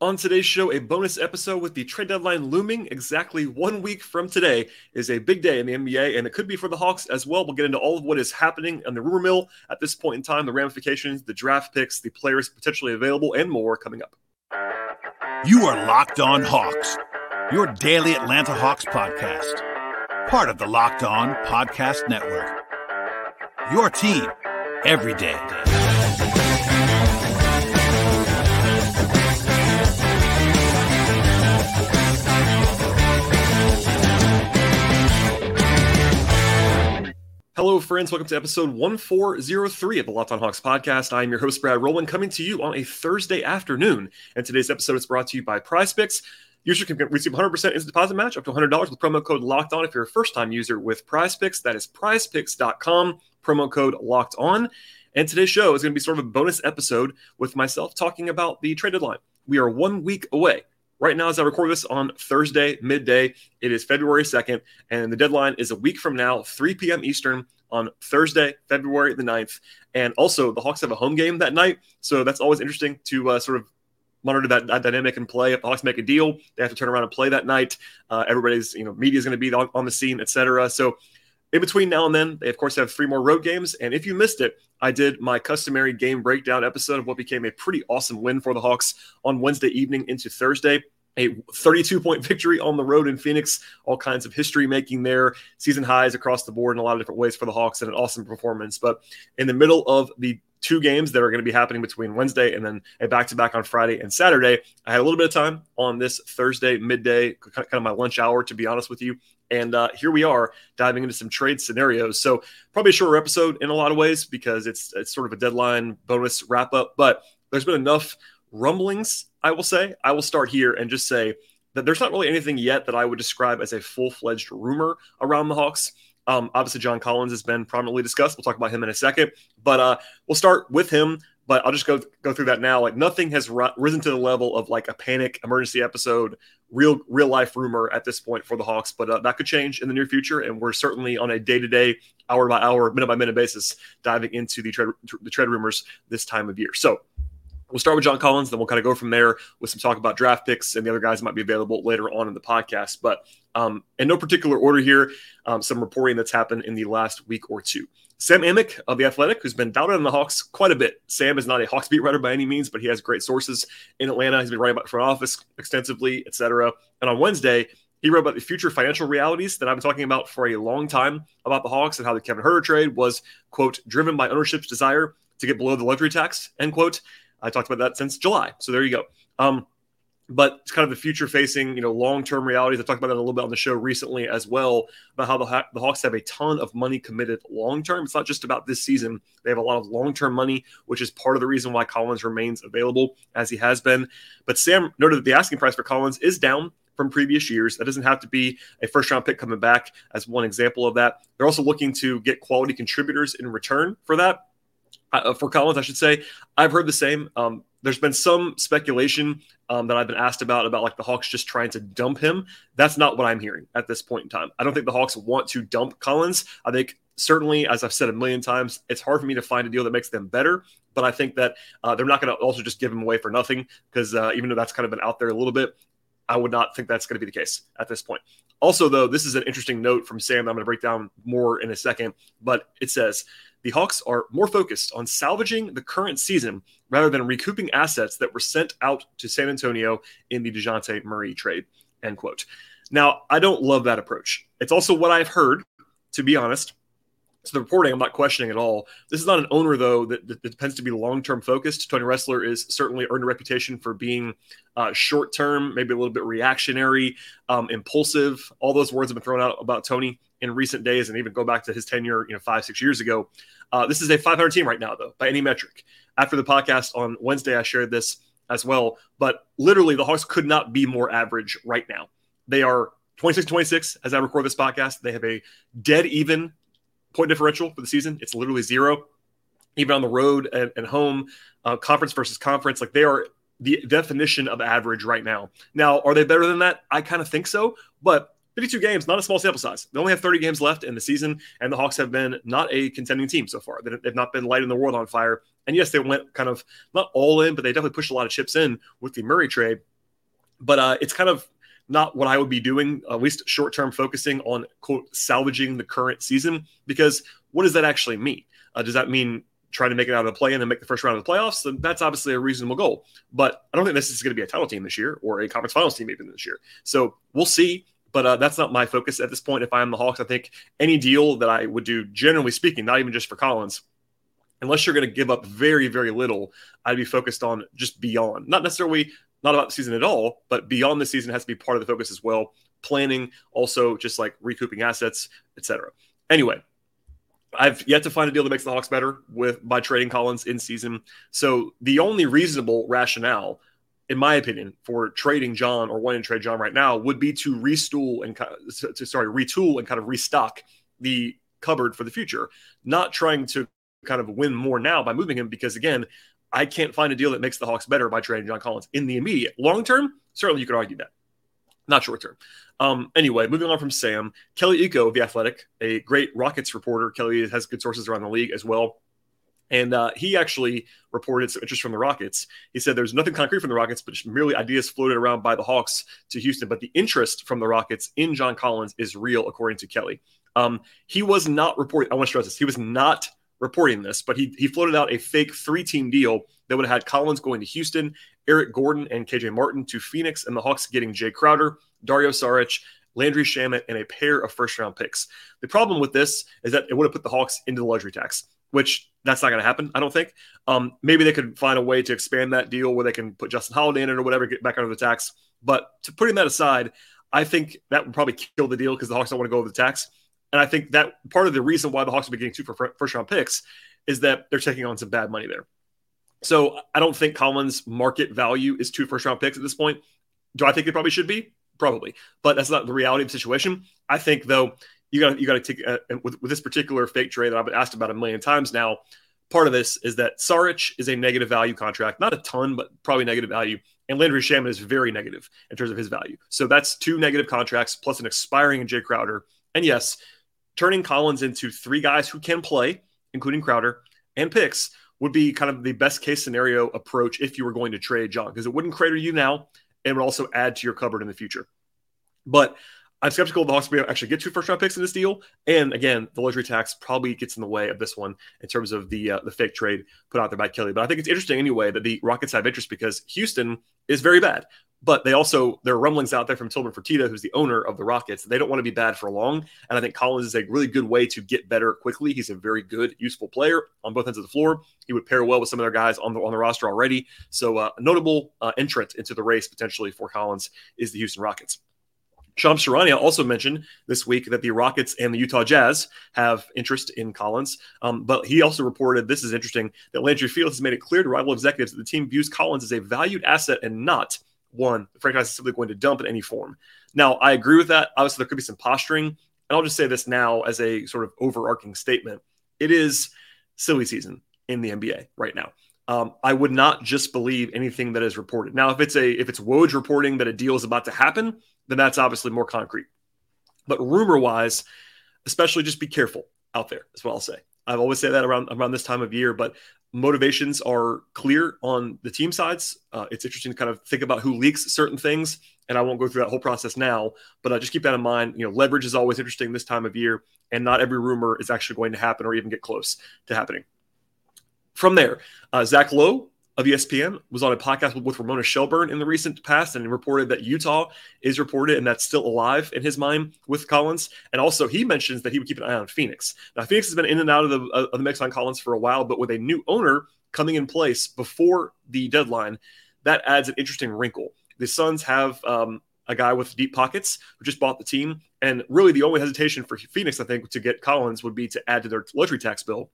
On today's show, a bonus episode with the trade deadline looming exactly one week from today is a big day in the NBA, and it could be for the Hawks as well. We'll get into all of what is happening on the rumor mill at this point in time, the ramifications, the draft picks, the players potentially available, and more coming up. You are Locked On Hawks, your daily Atlanta Hawks podcast, part of the Locked On Podcast Network. Your team every day. Hello, friends. Welcome to episode 1403 of the Locked On Hawks podcast. I am your host, Brad Rowland, coming to you on a Thursday afternoon. And today's episode is brought to you by Prize Picks. Users can receive 100% instant deposit match up to $100 with promo code Locked On if you're a first time user with Prize Picks. That is prizepicks.com, promo code Locked On. And today's show is going to be sort of a bonus episode with myself talking about the trade deadline. We are one week away Right now, as I record this on Thursday, midday, it is February 2nd, and the deadline is a week from now, 3 p.m. Eastern on Thursday, February the 9th. And also, the Hawks have a home game that night. So that's always interesting to uh, sort of monitor that, that, dynamic and play. If the Hawks make a deal, they have to turn around and play that night. Uh, everybody's, you know, media is going to be on, on the scene, etc. So in between now and then, they of course have three more road games. And if you missed it, I did my customary game breakdown episode of what became a pretty awesome win for the Hawks on Wednesday evening into Thursday. A 32 point victory on the road in Phoenix, all kinds of history making there, season highs across the board in a lot of different ways for the Hawks, and an awesome performance. But in the middle of the two games that are going to be happening between Wednesday and then a back to back on Friday and Saturday. I had a little bit of time on this Thursday midday, kind of my lunch hour, to be honest with you. And uh, here we are diving into some trade scenarios. So probably a shorter episode in a lot of ways because it's it's sort of a deadline bonus wrap up. But there's been enough rumblings, I will say. I will start here and just say that there's not really anything yet that I would describe as a full fledged rumor around the Hawks. Um, obviously, John Collins has been prominently discussed. We'll talk about him in a second, but uh, we'll start with him. But I'll just go go through that now. Like nothing has risen to the level of like a panic emergency episode, real real life rumor at this point for the Hawks. But uh, that could change in the near future, and we're certainly on a day to day, hour by hour, minute by minute basis diving into the trade the trade rumors this time of year. So We'll start with John Collins, then we'll kind of go from there with some talk about draft picks and the other guys that might be available later on in the podcast. But um, in no particular order here, um, some reporting that's happened in the last week or two. Sam Amick of The Athletic, who's been doubted on the Hawks quite a bit. Sam is not a Hawks beat writer by any means, but he has great sources in Atlanta. He's been writing about front office extensively, etc. And on Wednesday, he wrote about the future financial realities that I've been talking about for a long time about the Hawks and how the Kevin Huerter trade was, quote, driven by ownership's desire to get below the luxury tax, end quote. I talked about that since July. So there you go. Um, but it's kind of the future facing, you know, long term realities. I talked about that a little bit on the show recently as well about how the, the Hawks have a ton of money committed long term. It's not just about this season, they have a lot of long term money, which is part of the reason why Collins remains available as he has been. But Sam noted that the asking price for Collins is down from previous years. That doesn't have to be a first round pick coming back as one example of that. They're also looking to get quality contributors in return for that uh, for Collins, I should say. I've heard the same. Um, there's been some speculation um, that I've been asked about about like the Hawks just trying to dump him. That's not what I'm hearing at this point in time. I don't think the Hawks want to dump Collins. I think certainly, as I've said a million times, it's hard for me to find a deal that makes them better. But I think that uh, they're not going to also just give him away for nothing because uh, even though that's kind of been out there a little bit, I would not think that's going to be the case at this point. Also, though, this is an interesting note from Sam that I'm going to break down more in a second, but it says the Hawks are more focused on salvaging the current season rather than recouping assets that were sent out to San Antonio in the Dejounte Murray trade. End quote. Now, I don't love that approach. It's also what I've heard, to be honest. So the reporting, I'm not questioning at all. This is not an owner, though, that, that, tends to be long-term focused. Tony Ressler is certainly earned a reputation for being uh, short-term, maybe a little bit reactionary, um, impulsive. All those words have been thrown out about Tony in recent days, and even go back to his tenure, you know, five, six years ago. Uh, this is a 500 team right now, though, by any metric. After the podcast on Wednesday, I shared this as well. But literally, the Hawks could not be more average right now. They are 26 26 as I record this podcast. They have a dead even point differential for the season. It's literally zero, even on the road and, and home, uh, conference versus conference. Like they are the definition of average right now. Now, are they better than that? I kind of think so, but 52 games, not a small sample size. They only have 30 games left in the season, and the Hawks have been not a contending team so far. They've not been lighting the world on fire. And yes, they went kind of not all in, but they definitely pushed a lot of chips in with the Murray trade. but uh, it's kind of not what I would be doing, at least short term focusing on quote salvaging the current season. Because what does that actually mean? Uh, does that mean trying to make it out of the play in and make the first round of the playoffs? Then that's obviously a reasonable goal. But I don't think this is going to be a title team this year or a conference finals team even this year. So we'll see. But uh, that's not my focus at this point. If I am the Hawks, I think any deal that I would do, generally speaking, not even just for Collins, unless you're going to give up very, very little, I'd be focused on just beyond, not necessarily not about the season at all, but beyond the season has to be part of the focus as well. Planning, also just like recouping assets, etc. Anyway, I've yet to find a deal that makes the Hawks better with by trading Collins in season. So the only reasonable rationale, in my opinion, for trading John or wanting to trade John right now would be to restool and to sorry retool and kind of restock the cupboard for the future, not trying to kind of win more now by moving him because again, I can't find a deal that makes the Hawks better by trading John Collins in the immediate. Long term, certainly you could argue that. Not short term. Um, anyway, moving on from Sam, Kelly Iko of The Athletic, a great Rockets reporter. Kelly has good sources around the league as well. And uh, he actually reported some interest from the Rockets. He said there's nothing concrete from the Rockets, but merely ideas floated around by the Hawks to Houston. But the interest from the Rockets in John Collins is real, according to Kelly. Um, he was not reporting, I want to stress this, he was not reporting this, but he, he floated out a fake three team deal that would have had Collins going to Houston, Eric Gordon and KJ Martin to Phoenix, and the Hawks getting Jae Crowder, Dario Saric, Landry Shamet, and a pair of first round picks. The problem with this is that it would have put the Hawks into the luxury tax, which that's not going to happen, I don't think. Um, maybe they could find a way to expand that deal where they can put Justin Holiday in it or whatever, get back under the tax. But to putting that aside, I think that would probably kill the deal because the Hawks don't want to go over the tax. And I think that part of the reason why the Hawks be getting two for first round picks is that they're taking on some bad money there. So I don't think Collins' market value is two first round picks at this point. Do I think it probably should be? Probably, but that's not the reality of the situation. I think though you got you got to take uh, with, with this particular fake trade that I've been asked about a million times now. Part of this is that Saric is a negative value contract, not a ton, but probably negative value. And Landry Shamet is very negative in terms of his value. So that's two negative contracts plus an expiring Jae Crowder. And yes, turning Collins into three guys who can play, including Crowder and picks, would be kind of the best case scenario approach if you were going to trade John, because it wouldn't crater you now and would also add to your cupboard in the future. But I'm skeptical the Hawks will actually get two first round picks in this deal. And again, the luxury tax probably gets in the way of this one in terms of the uh, the fake trade put out there by Kelly. But I think it's interesting anyway that the Rockets have interest because Houston is very bad. But they also, there are rumblings out there from Tilman Fertitta, who's the owner of the Rockets. They don't want to be bad for long. And I think Collins is a really good way to get better quickly. He's a very good, useful player on both ends of the floor. He would pair well with some of their guys on the, on the roster already. So uh, a notable uh, entrant into the race potentially for Collins is the Houston Rockets. Shams Charania also mentioned this week that the Rockets and the Utah Jazz have interest in Collins. Um, but he also reported this is interesting that Landry Fields has made it clear to rival executives that the team views Collins as a valued asset and not one, the franchise is simply going to dump in any form. Now, I agree with that. Obviously, there could be some posturing. And I'll just say this now as a sort of overarching statement. It is silly season in the NBA right now. Um, I would not just believe anything that is reported. Now, if it's a if it's Woj reporting that a deal is about to happen, then that's obviously more concrete. But rumor wise, especially just be careful out there. Is what I'll say. I've always said that around around this time of year, but motivations are clear on the team sides. Uh, it's interesting to kind of think about who leaks certain things, and I won't go through that whole process now. But uh, just keep that in mind. You know, leverage is always interesting this time of year, and not every rumor is actually going to happen or even get close to happening. From there, uh, Zach Lowe of ESPN was on a podcast with Ramona Shelburne in the recent past and reported that Utah is reported and that's still alive in his mind with Collins. And also, he mentions that he would keep an eye on Phoenix. Now, Phoenix has been in and out of the, of the mix on Collins for a while, but with a new owner coming in place before the deadline, that adds an interesting wrinkle. The Suns have um, a guy with deep pockets who just bought the team. And really, the only hesitation for Phoenix, I think, to get Collins would be to add to their luxury tax bill.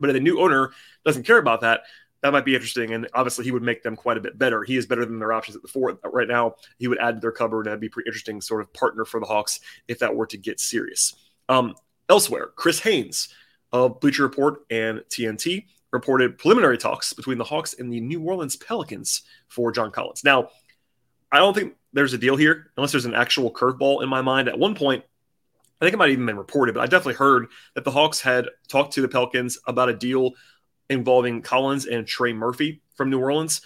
But if the new owner doesn't care about that, that might be interesting. And obviously, he would make them quite a bit better. He is better than their options at the four right now. He would add to their cupboard, and that'd be pretty interesting sort of partner for the Hawks if that were to get serious. Um, elsewhere, Chris Haynes of Bleacher Report and TNT reported preliminary talks between the Hawks and the New Orleans Pelicans for John Collins. Now, I don't think there's a deal here unless there's an actual curveball in my mind. At one point, I think it might have even been reported, but I definitely heard that the Hawks had talked to the Pelicans about a deal involving Collins and Trey Murphy from New Orleans.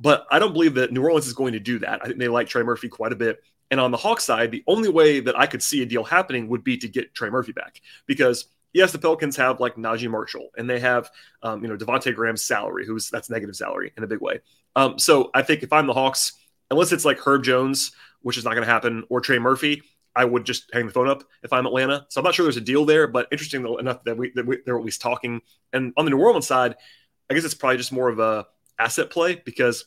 But I don't believe that New Orleans is going to do that. I think they like Trey Murphy quite a bit. And on the Hawks side, the only way that I could see a deal happening would be to get Trey Murphy back because yes, the Pelicans have like Naji Marshall and they have, um, you know, Devonte Graham's salary, who's that's negative salary in a big way. Um, so I think if I'm the Hawks, unless it's like Herb Jones, which is not going to happen, or Trey Murphy, I would just hang the phone up if I'm Atlanta. So I'm not sure there's a deal there, but interesting enough that, we, that we, they're at least talking. And on the New Orleans side, I guess it's probably just more of a asset play because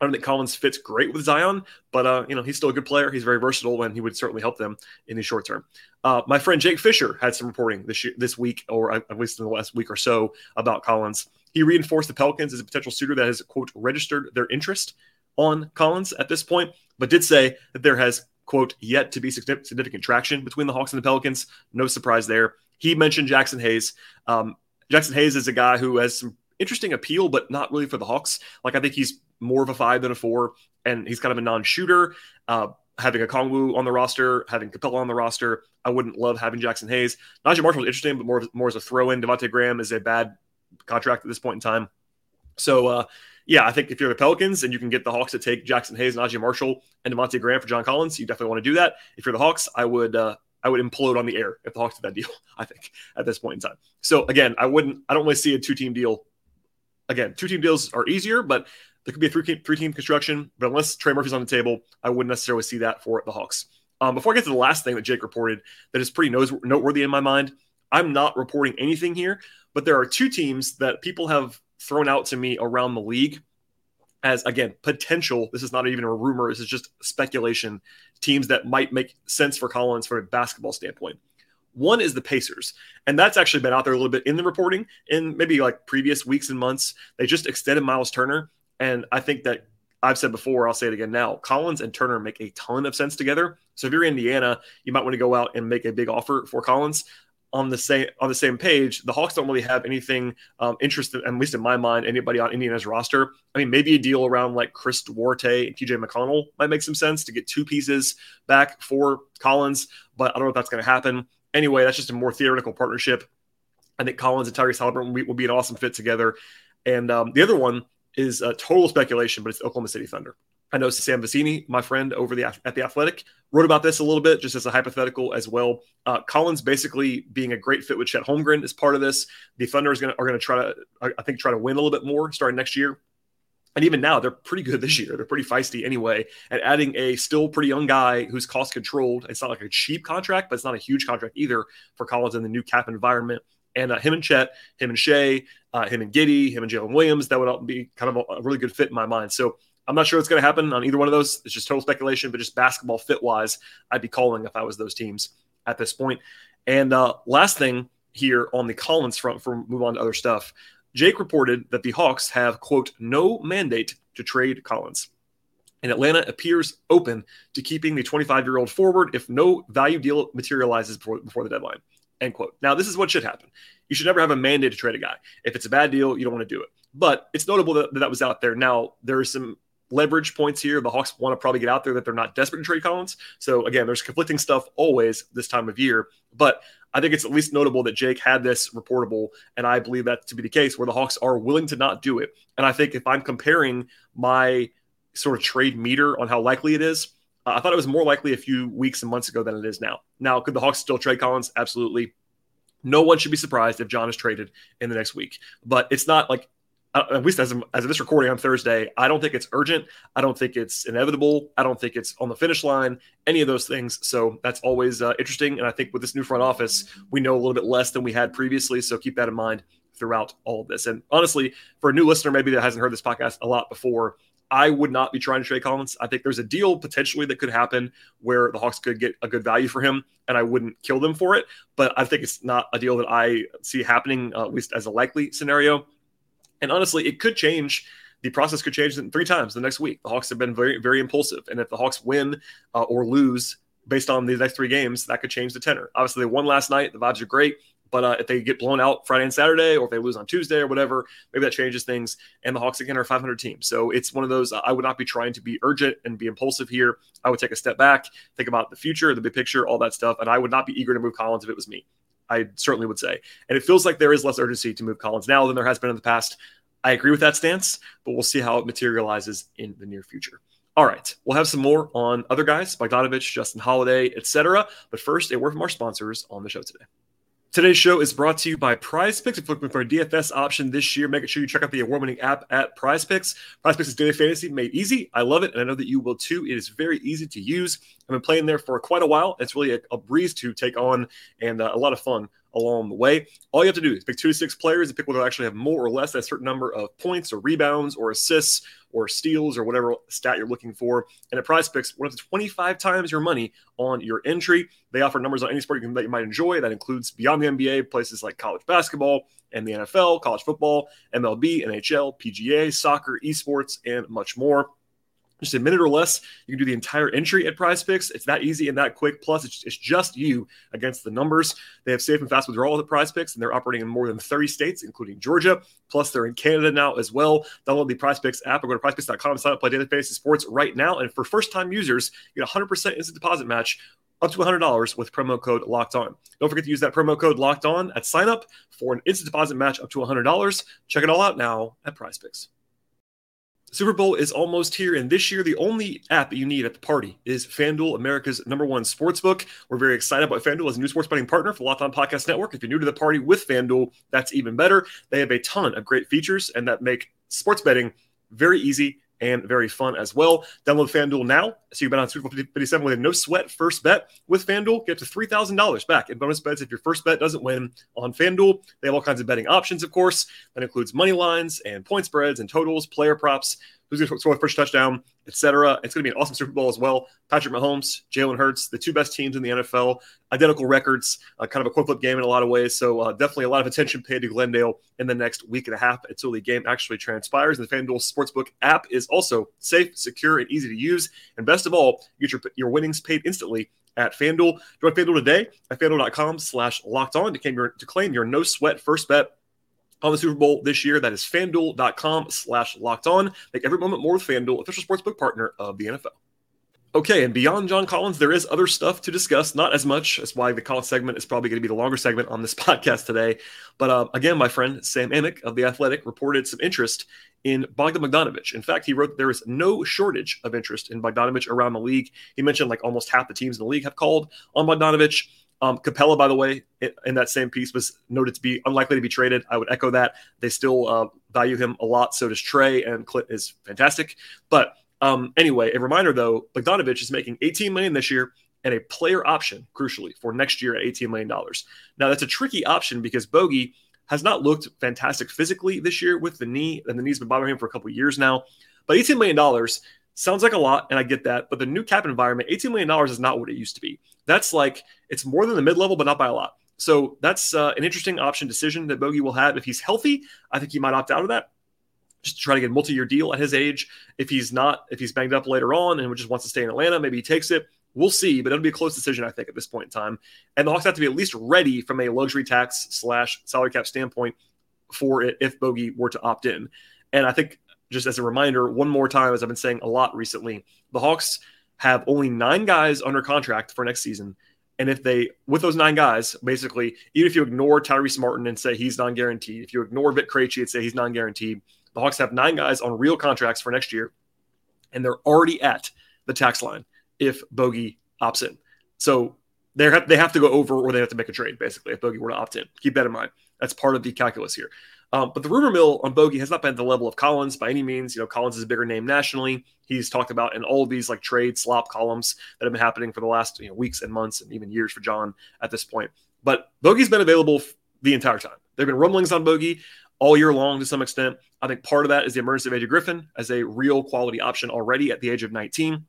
I don't think Collins fits great with Zion, but uh, you know he's still a good player. He's very versatile, and he would certainly help them in the short term. Uh, my friend Jake Fisher had some reporting this year, this week, or at least in the last week or so, about Collins. He reinforced the Pelicans as a potential suitor that has quote registered their interest on Collins at this point, but did say that there has quote yet to be significant traction between the Hawks and the Pelicans. No surprise there. He mentioned Jaxson Hayes. Um, Jaxson Hayes is a guy who has some interesting appeal, but not really for the Hawks. Like I think he's more of a five than a four, and he's kind of a non-shooter. Uh, having Okongwu on the roster, having Capela on the roster, I wouldn't love having Jaxson Hayes. Naji Marshall is interesting, but more more as a throw-in. Devonte Graham is a bad contract at this point in time. So uh, yeah, I think if you're the Pelicans and you can get the Hawks to take Jaxson Hayes, Naji Marshall, and Devonte Graham for John Collins, you definitely want to do that. If you're the Hawks, I would uh, I would implode on the air if the Hawks did that deal. I think at this point in time. So again, I wouldn't. I don't really see a two team deal. Again, two team deals are easier, but there could be a three team, three team construction. But unless Trey Murphy's on the table, I wouldn't necessarily see that for the Hawks. Um, before I get to the last thing that Jake reported, that is pretty noteworthy in my mind. I'm not reporting anything here, but there are two teams that people have thrown out to me around the league as again potential. This is not even a rumor. This is just speculation. Teams that might make sense for Collins from a basketball standpoint. One is the Pacers, and that's actually been out there a little bit in the reporting in maybe like previous weeks and months. They just extended Miles Turner, and I think that I've said before, I'll say it again now. Collins and Turner make a ton of sense together. So if you're Indiana, you might want to go out and make a big offer for Collins on the same on the same page, the Hawks don't really have anything um, interested, at least in my mind, anybody on Indiana's roster. I mean, maybe a deal around like Chris Duarte and TJ McConnell might make some sense to get two pieces back for Collins, but I don't know if that's going to happen. Anyway, that's just a more theoretical partnership. I think Collins and Tyrese Halliburton will be, will be an awesome fit together. And um, the other one is uh, total speculation, but it's Oklahoma City Thunder. I know Sam Vecenie, my friend over the at the Athletic, wrote about this a little bit, just as a hypothetical as well. Uh, Collins basically being a great fit with Chet Holmgren is part of this. The Thunder is gonna, are going to try to, I think, try to win a little bit more starting next year. And even now, they're pretty good this year. They're pretty feisty anyway. And adding a still pretty young guy who's cost controlled, it's not like a cheap contract, but it's not a huge contract either for Collins in the new cap environment. And uh, him and Chet, him and Shai, uh, him and Giddey, him and Jalen Williams, that would be kind of a, a really good fit in my mind. So I'm not sure what's going to happen on either one of those. It's just total speculation, but just basketball fit wise, I'd be calling if I was those teams at this point. And uh, last thing here on the Collins front, for move on to other stuff, Jake reported that the Hawks have quote no mandate to trade Collins. And Atlanta appears open to keeping the 25 year old forward if no value deal materializes before, before the deadline. End quote. Now, this is what should happen. You should never have a mandate to trade a guy. If it's a bad deal, you don't want to do it. But it's notable that that was out there. Now, there is some leverage points here. The Hawks want to probably get out there that they're not desperate to trade Collins. So again, there's conflicting stuff always this time of year, but I think it's at least notable that Jake had this reportable, and I believe that to be the case where the Hawks are willing to not do it. And I think if I'm comparing my sort of trade meter on how likely it is, uh, I thought it was more likely a few weeks and months ago than it is now. Now, could the Hawks still trade Collins? Absolutely. No one should be surprised if John is traded in the next week, but it's not like at least as of, as of this recording on Thursday, I don't think it's urgent. I don't think it's inevitable. I don't think it's on the finish line, any of those things. So that's always uh, interesting. And I think with this new front office, we know a little bit less than we had previously. So keep that in mind throughout all of this. And honestly, for a new listener, maybe that hasn't heard this podcast a lot before, I would not be trying to trade Collins. I think there's a deal potentially that could happen where the Hawks could get a good value for him, and I wouldn't kill them for it. But I think it's not a deal that I see happening, uh, at least as a likely scenario. And honestly, it could change. The process could change three times the next week. The Hawks have been very, very impulsive. And if the Hawks win uh, or lose based on these next three games, that could change the tenor. Obviously, they won last night. The vibes are great. But uh, if they get blown out Friday and Saturday, or if they lose on Tuesday or whatever, maybe that changes things. And the Hawks again are a 500 team, so it's one of those. I would not be trying to be urgent and be impulsive here. I would take a step back, think about the future, the big picture, all that stuff, and I would not be eager to move Collins if it was me. I certainly would say. And it feels like there is less urgency to move Collins now than there has been in the past. I agree with that stance, but we'll see how it materializes in the near future. All right, we'll have some more on other guys, Bogdanovich, Justin Holiday, etc. But first, a word from our sponsors on the show today. Today's show is brought to you by Prize Picks. If you're looking for a DFS option this year, make sure you check out the award-winning app at Prize Picks. Prize Picks is daily fantasy made easy. I love it, and I know that you will too. It is very easy to use. I've been playing there for quite a while. It's really a, a breeze to take on and uh, a lot of fun along the way. All you have to do is pick two to six players and pick one that actually have more or less a certain number of points or rebounds or assists or steals or whatever stat you're looking for. And at prize picks, one up to 25 times your money on your entry. They offer numbers on any sport that you might enjoy. That includes beyond the NBA, places like college basketball and the NFL, college football, MLB, NHL, PGA, soccer, esports, and much more just a minute or less. You can do the entire entry at Prize Picks. It's that easy and that quick. Plus, it's, it's just you against the numbers. They have safe and fast withdrawal at Prize Picks, and they're operating in more than 30 states, including Georgia. Plus, they're in Canada now as well. Download the Prize Picks app or go to prizepicks.com sign up play daily fantasy sports right now. And for first time users, you get a 100% instant deposit match up to $100 with promo code locked on. Don't forget to use that promo code locked on at sign up for an instant deposit match up to $100. Check it all out now at Prize Picks. Super Bowl is almost here, and this year the only app you need at the party is FanDuel, America's number one sports book. We're very excited about FanDuel as a new sports betting partner for Locked On Podcast Network. If you're new to the party with FanDuel, that's even better. They have a ton of great features and that make sports betting very easy and very fun as well. Download FanDuel now so you bet on Super Bowl 57 with a no sweat first bet with FanDuel. Get to $3,000 back in bonus bets if your first bet doesn't win on FanDuel. They have all kinds of betting options, of course. That includes money lines and point spreads and totals, player props who's going to score the first touchdown, etc. It's going to be an awesome Super Bowl as well. Patrick Mahomes, Jalen Hurts, the two best teams in the NFL, identical records, uh, kind of a coin flip game in a lot of ways. So uh, definitely a lot of attention paid to Glendale in the next week and a half until the game actually transpires. And the FanDuel Sportsbook app is also safe, secure, and easy to use. And best of all, you get your, your winnings paid instantly at FanDuel. Join FanDuel today at FanDuel.com slash locked on to claim your no sweat first bet on the Super Bowl this year. That is fanduel.com slash locked on. Make every moment more with FanDuel, official sportsbook partner of the NFL. Okay, and beyond John Collins, there is other stuff to discuss. Not as much. That's why the Collins segment is probably going to be the longer segment on this podcast today. But uh, again, my friend Sam Amick of The Athletic reported some interest in Bogdan Bogdanovich. In fact, he wrote there is no shortage of interest in Bogdanovich around the league. He mentioned like almost half the teams in the league have called on Bogdanovich. Um, Capela, by the way, in that same piece was noted to be unlikely to be traded. I would echo that. They still uh, value him a lot. So does Trae, and Clint is fantastic. But um, anyway, a reminder though, Bogdanovich is making 18 million this year and a player option, crucially, for next year at 18 million dollars. Now that's a tricky option because Bogey has not looked fantastic physically this year with the knee, and the knee's been bothering him for a couple years now. But 18 million dollars sounds like a lot, and I get that. But the new cap environment, 18 million dollars is not what it used to be. That's like it's more than the mid level, but not by a lot. So that's uh, an interesting option decision that Bogey will have if he's healthy. I think he might opt out of that. Just to try to get a multi-year deal at his age. If he's not, if he's banged up later on and just wants to stay in Atlanta, maybe he takes it. We'll see, but it'll be a close decision, I think, at this point in time. And the Hawks have to be at least ready from a luxury tax slash salary cap standpoint for it if Bogey were to opt in. And I think just as a reminder, one more time, as I've been saying a lot recently, the Hawks have only nine guys under contract for next season. And if they, with those nine guys, basically, even if you ignore Tyrese Martin and say he's non guaranteed, if you ignore Vit Krejci and say he's non guaranteed, the Hawks have nine guys on real contracts for next year. And they're already at the tax line if Bogey opts in. So they have, they have to go over or they have to make a trade, basically, if Bogey were to opt in. Keep that in mind. That's part of the calculus here. Um, but the rumor mill on Bogey has not been at the level of Collins by any means. You know, Collins is a bigger name nationally. He's talked about in all of these like trade slop columns that have been happening for the last you know, weeks and months and even years for John at this point. But Bogey's been available the entire time. There have been rumblings on Bogey all year long to some extent. I think part of that is the emergence of AJ Griffin as a real quality option already at the age of 19.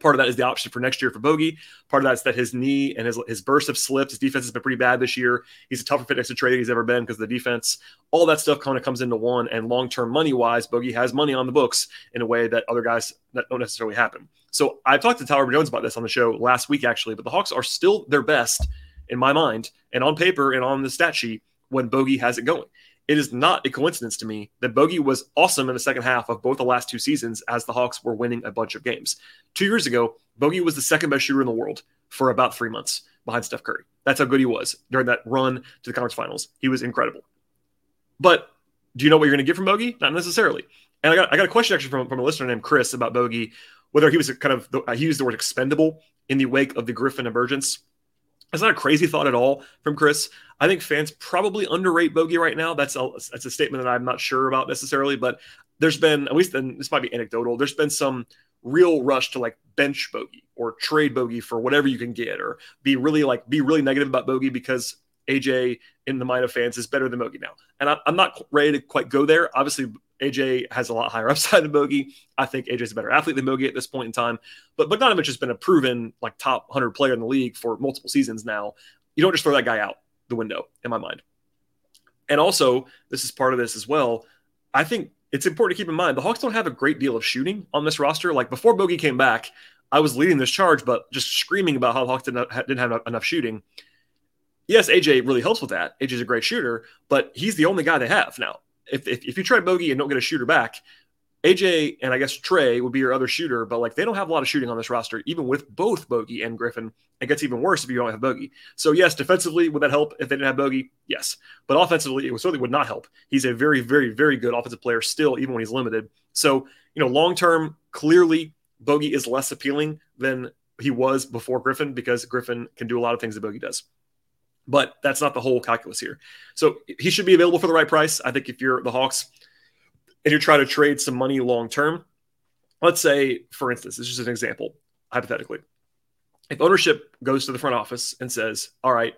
Part of that is the option for next year for Bogey. Part of that is that his knee and his, his burst have slipped. His defense has been pretty bad this year. He's a tougher fit next to trade he's ever been because the defense. All that stuff kind of comes into one. And long term money wise, Bogey has money on the books in a way that other guys that don't necessarily happen. So I talked to Tyler Jones about this on the show last week, actually. But the Hawks are still their best in my mind and on paper and on the stat sheet when Bogey has it going it is not a coincidence to me that Bogey was awesome in the second half of both the last two seasons as the Hawks were winning a bunch of games. Two years ago, Bogey was the second best shooter in the world for about three months behind Steph Curry. That's how good he was during that run to the conference finals. He was incredible. But Do you know what you're going to get from Bogey? Not necessarily. And I got, I got a question actually from, from a listener named Chris about Bogey, whether he was kind of, the, he used the word expendable in the wake of the Griffin emergence. It's not a crazy thought at all from Chris. I think fans probably underrate Bogey right now. That's a, that's a statement that I'm not sure about necessarily, but there's been, at least then this might be anecdotal, there's been some real rush to like bench Bogey or trade Bogey for whatever you can get or be really like, be really negative about Bogey because AJ in the mind of fans is better than Bogey now. And I, am not ready to quite go there. Obviously, AJ has a lot higher upside than Bogey. I think AJ is a better athlete than Bogey at this point in time. But Bogdanovich has been a proven like top 100 player in the league for multiple seasons now. You don't just throw that guy out the window, in my mind. And also, this is part of this as well. I think it's important to keep in mind the Hawks don't have a great deal of shooting on this roster. Like before Bogey came back, I was leading this charge, but just screaming about how the Hawks didn't didn't have enough shooting. Yes, AJ really helps with that. AJ's a great shooter, but he's the only guy they have now if, if, if you try bogey and don't get a shooter back, AJ and I guess Trae would be your other shooter, but like they don't have a lot of shooting on this roster, even with both Bogey and Griffin. It gets even worse if you don't have Bogey. So yes, defensively would that help if they didn't have Bogey? Yes, but offensively it certainly would not help. He's a very, very, very good offensive player still, even when he's limited. So you know, long term, clearly Bogey is less appealing than he was before Griffin because Griffin can do a lot of things that Bogey does but that's not the whole calculus here. So he should be available for the right price. I think if you're the Hawks and you're trying to trade some money long term, let's say, for instance, this is just an example, hypothetically. If ownership goes to the front office and says, all right,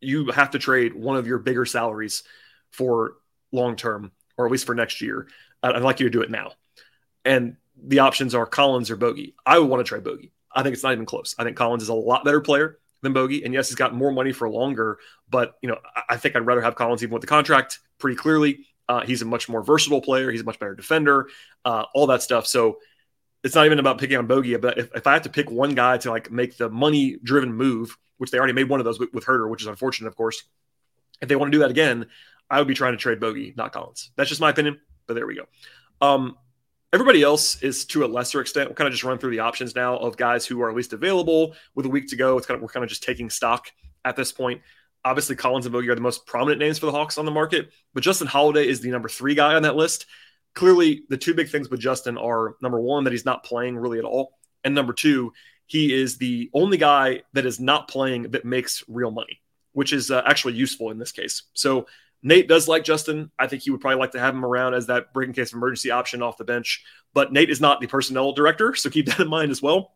you have to trade one of your bigger salaries for long term, or at least for next year, I'd like you to do it now. And the options are Collins or Bogey. I would want to trade Bogey. I think it's not even close. I think Collins is a lot better player than Bogey. And yes, he's got more money for longer, but you know, I think I'd rather have Collins even with the contract pretty clearly. Uh, he's a much more versatile player. He's a much better defender, uh, all that stuff. So it's not even about picking on Bogey, but if, if I have to pick one guy to like make the money driven move, which they already made one of those with, with Huerter, which is unfortunate, of course. If they want to do that again, I would be trying to trade Bogey, not Collins. That's just my opinion, but there we go. Um, Everybody else is to a lesser extent. We'll kind of just run through the options now of guys who are at least available with a week to go. It's kind of we're kind of just taking stock at this point. Obviously, Collins and Bogey are the most prominent names for the Hawks on the market, but Justin Holiday is the number three guy on that list. Clearly, the two big things with Justin are number one, that he's not playing really at all. And number two, he is the only guy that is not playing that makes real money, which is uh, actually useful in this case. So Nate does like Justin. I think he would probably like to have him around as that break in case of emergency option off the bench. But Nate is not the personnel director, so keep that in mind as well.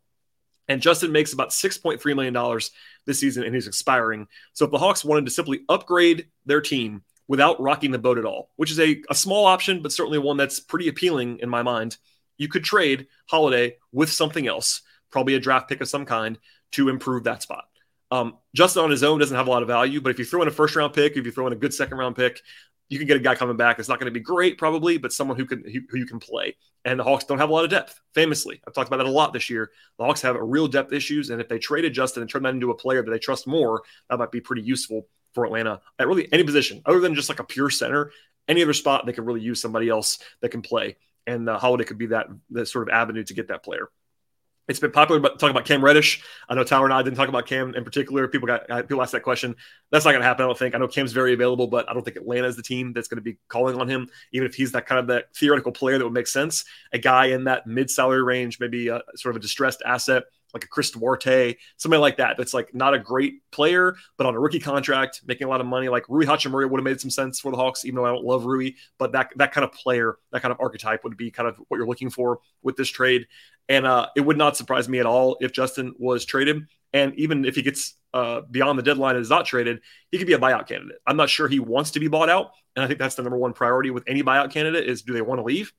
And Justin makes about $6.3 million this season and he's expiring. So if the Hawks wanted to simply upgrade their team without rocking the boat at all, which is a, a small option, but certainly one that's pretty appealing in my mind, you could trade Holiday with something else, probably a draft pick of some kind, to improve that spot. Um, Justin on his own doesn't have a lot of value, but if you throw in a first round pick, if you throw in a good second round pick, you can get a guy coming back. It's not going to be great, probably, but someone who can who, you can play. And the Hawks don't have a lot of depth. Famously, I've talked about that a lot this year. The Hawks have a real depth issues, and if they traded Justin and turned that into a player that they trust more, that might be pretty useful for Atlanta at really any position, other than just like a pure center. Any other spot they could really use somebody else that can play, and uh, Holiday could be that that sort of avenue to get that player. It's been popular about talking about Cam Reddish. I know Tyler and I didn't talk about Cam in particular. People got uh, people asked that question. That's not going to happen. I don't think. I know Cam's very available, but I don't think Atlanta is the team that's going to be calling on him. Even if he's that kind of that theoretical player that would make sense, a guy in that mid salary range, maybe a, sort of a distressed asset like a Chris Duarte, somebody like that. That's like not a great player, but on a rookie contract, making a lot of money. Like Rui Hachimura would have made some sense for the Hawks, even though I don't love Rui. But that that kind of player, that kind of archetype would be kind of what you're looking for with this trade. And uh, it would not surprise me at all if Justin was traded. And even if he gets uh, beyond the deadline and is not traded, he could be a buyout candidate. I'm not sure he wants to be bought out. And I think that's the number one priority with any buyout candidate is do they want to leave?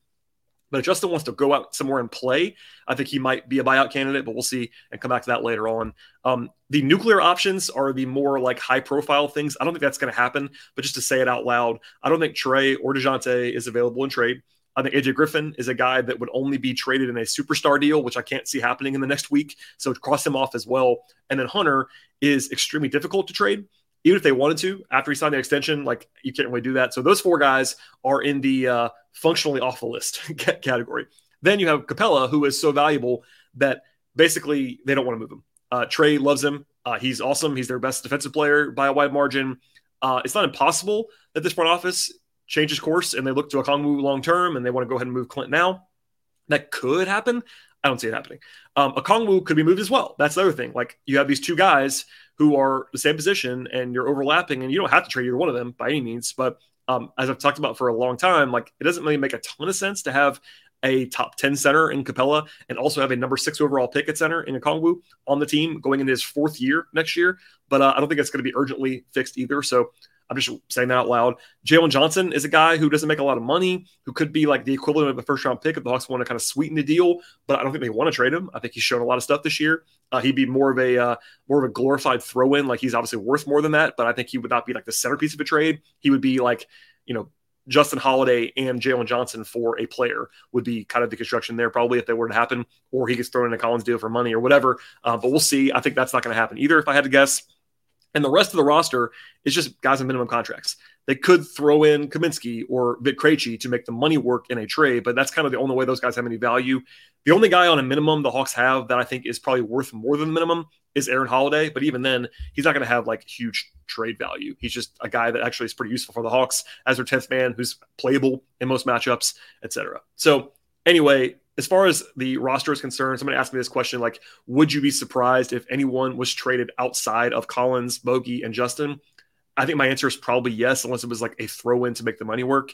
But if Justin wants to go out somewhere and play, I think he might be a buyout candidate, but we'll see and come back to that later on. Um, the nuclear options are the more like high profile things. I don't think that's going to happen, but just to say it out loud, I don't think Trae or Dejounte is available in trade. I think AJ Griffin is a guy that would only be traded in a superstar deal, which I can't see happening in the next week. So cross him off as well. And then Hunter is extremely difficult to trade. Even if they wanted to, after he signed the extension, like you can't really do that. So those four guys are in the uh, functionally awful list category. Then you have Capela, who is so valuable that basically they don't want to move him. Uh, Trae loves him. Uh, he's awesome. He's their best defensive player by a wide margin. Uh, it's not impossible that this front office changes course and they look to Okongwu long term and they want to go ahead and move Clint now, that could happen. I don't see it happening. Um, Okongwu could be moved as well. That's the other thing. Like you have these two guys who are the same position and you're overlapping, and you don't have to trade either one of them by any means. But um, as I've talked about for a long time, like it doesn't really make a ton of sense to have a top 10 center in Capela and also have a number six overall pick at center in a Okongwu on the team going into his fourth year next year. But uh, I don't think it's going to be urgently fixed either. So I'm just saying that out loud. Jalen Johnson is a guy who doesn't make a lot of money, who could be like the equivalent of a first round pick if the Hawks want to kind of sweeten the deal. But I don't think they want to trade him. I think he's shown a lot of stuff this year. Uh, he'd be more of a uh, more of a glorified throw in. Like he's obviously worth more than that, but I think he would not be like the centerpiece of a trade. He would be like you know Justin Holiday and Jalen Johnson for a player would be kind of the construction there, probably if that were to happen, or he gets thrown in a Collins deal for money or whatever. Uh, but we'll see. I think that's not going to happen either, if I had to guess. And the rest of the roster is just guys on minimum contracts. They could throw in Kaminsky or Vit Krejci to make the money work in a trade, but that's kind of the only way those guys have any value. The only guy on a minimum the Hawks have that I think is probably worth more than minimum is Aaron Holiday. But even then, he's not going to have like huge trade value. He's just a guy that actually is pretty useful for the Hawks as their 10th man who's playable in most matchups, etc. So, anyway, as far as the roster is concerned, somebody asked me this question like, would you be surprised if anyone was traded outside of Collins, Bogey, and Justin? I think my answer is probably yes, unless it was like a throw in to make the money work.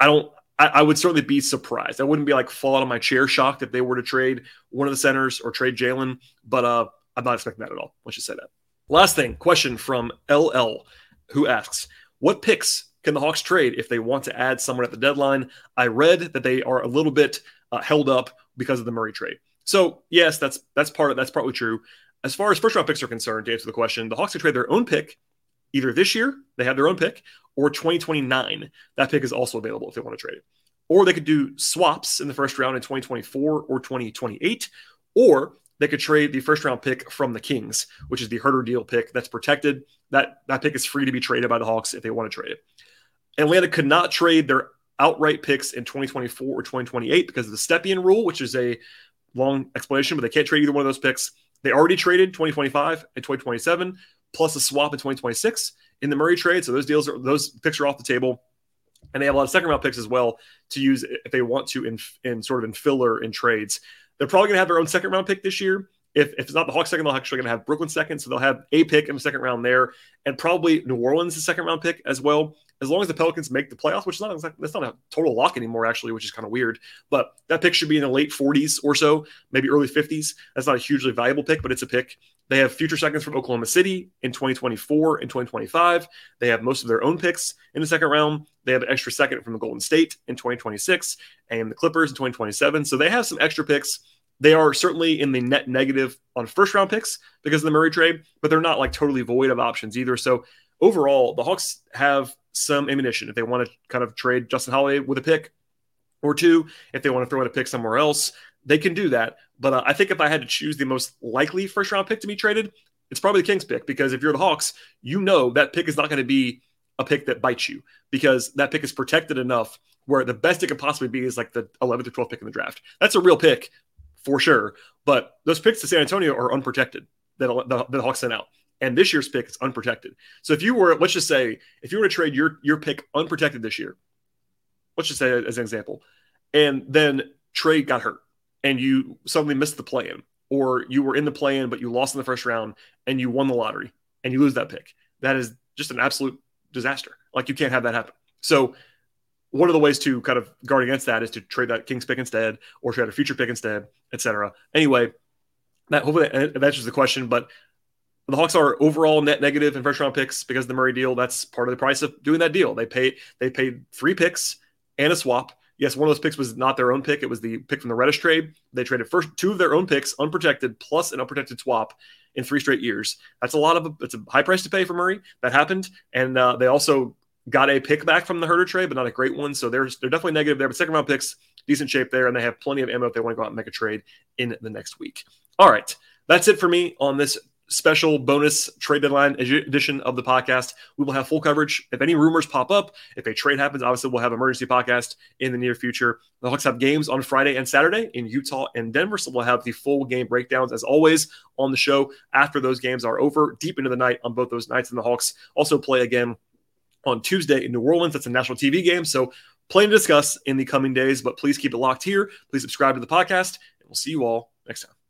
I don't. I, I, would certainly be surprised. I wouldn't be like fall out of my chair shocked if they were to trade one of the centers or trade Jalen, but uh, I'm not expecting that at all. Let's just say that. Last thing, question from LL, who asks, "What picks can the Hawks trade if they want to add someone at the deadline?" I read that they are a little bit uh, held up because of the Murray trade. So yes, that's that's part of that's partly true. As far as first round picks are concerned, to answer the question, the Hawks can trade their own pick either this year, they have their own pick, or 2029. That pick is also available if they want to trade it. Or they could do swaps in the first round in 2024 or 2028, or they could trade the first round pick from the Kings, which is the Huerter deal pick that's protected. That that pick is free to be traded by the Hawks if they want to trade it. Atlanta could not trade their outright picks in 2024 or 2028 because of the Stepien rule, which is a long explanation, but they can't trade either one of those picks. They already traded 2025 and 2027 plus a swap in 2026 in the Murray trade. So those deals are those picks are off the table. And they have a lot of second round picks as well to use if they want to in, in sort of in filler in trades. They're probably going to have their own second round pick this year. If, if it's not the Hawks second, they're actually going to have Brooklyn second. So they'll have a pick in the second round there, and probably New Orleans the second round pick as well. As long as the Pelicans make the playoffs, which is not that's not a total lock anymore, actually, which is kind of weird. But that pick should be in the late 40s or so, maybe early 50s. That's not a hugely valuable pick, but it's a pick. They have future seconds from Oklahoma City in 2024 and 2025. They have most of their own picks in the second round. They have an extra second from the Golden State in 2026 and the Clippers in 2027. So they have some extra picks they are certainly in the net negative on first round picks because of the Murray trade, but they're not like totally void of options either. So overall, the Hawks have some ammunition if they want to kind of trade Justin Holiday with a pick or two. If they want to throw in a pick somewhere else, they can do that. But uh, I think if I had to choose the most likely first round pick to be traded, it's probably the Kings pick because if you're the Hawks, you know that pick is not going to be a pick that bites you because that pick is protected enough where the best it could possibly be is like the 11th or 12th pick in the draft. That's a real pick for sure. But those picks to San Antonio are unprotected that the, the Hawks sent out. And this year's pick is unprotected. So if you were, let's just say, if you were to Trae your your pick unprotected this year, let's just say as an example, and then trade got hurt and you suddenly missed the play-in, or you were in the play-in but you lost in the first round and you won the lottery and you lose that pick, that is just an absolute disaster. Like you can't have that happen. So one of the ways to kind of guard against that is to trade that Kings pick instead, or trade a future pick instead, etc. Anyway, that hopefully that answers the question. But the Hawks are overall net negative in first round picks because of the Murray deal. That's part of the price of doing that deal. They paid they paid three picks and a swap. Yes, one of those picks was not their own pick. It was the pick from the Reddish trade. They traded first two of their own picks, unprotected, plus an unprotected swap in three straight years. That's a lot of it's a high price to pay for Murray. That happened, and uh, they also got a pick back from the Huerter trade, but not a great one. So they're, they're definitely negative there. But second round picks, decent shape there, and they have plenty of ammo if they want to go out and make a trade in the next week. All right. That's it for me on this special bonus trade deadline edition of the podcast. We will have full coverage. If any rumors pop up, if a trade happens, obviously we'll have emergency podcast in the near future. The Hawks have games on Friday and Saturday in Utah and Denver, so we'll have the full game breakdowns as always on the show after those games are over, deep into the night on both those nights. And the Hawks also play again on Tuesday in New Orleans. That's a national TV game. So, plenty to discuss in the coming days, but please keep it locked here. Please subscribe to the podcast, and we'll see you all next time.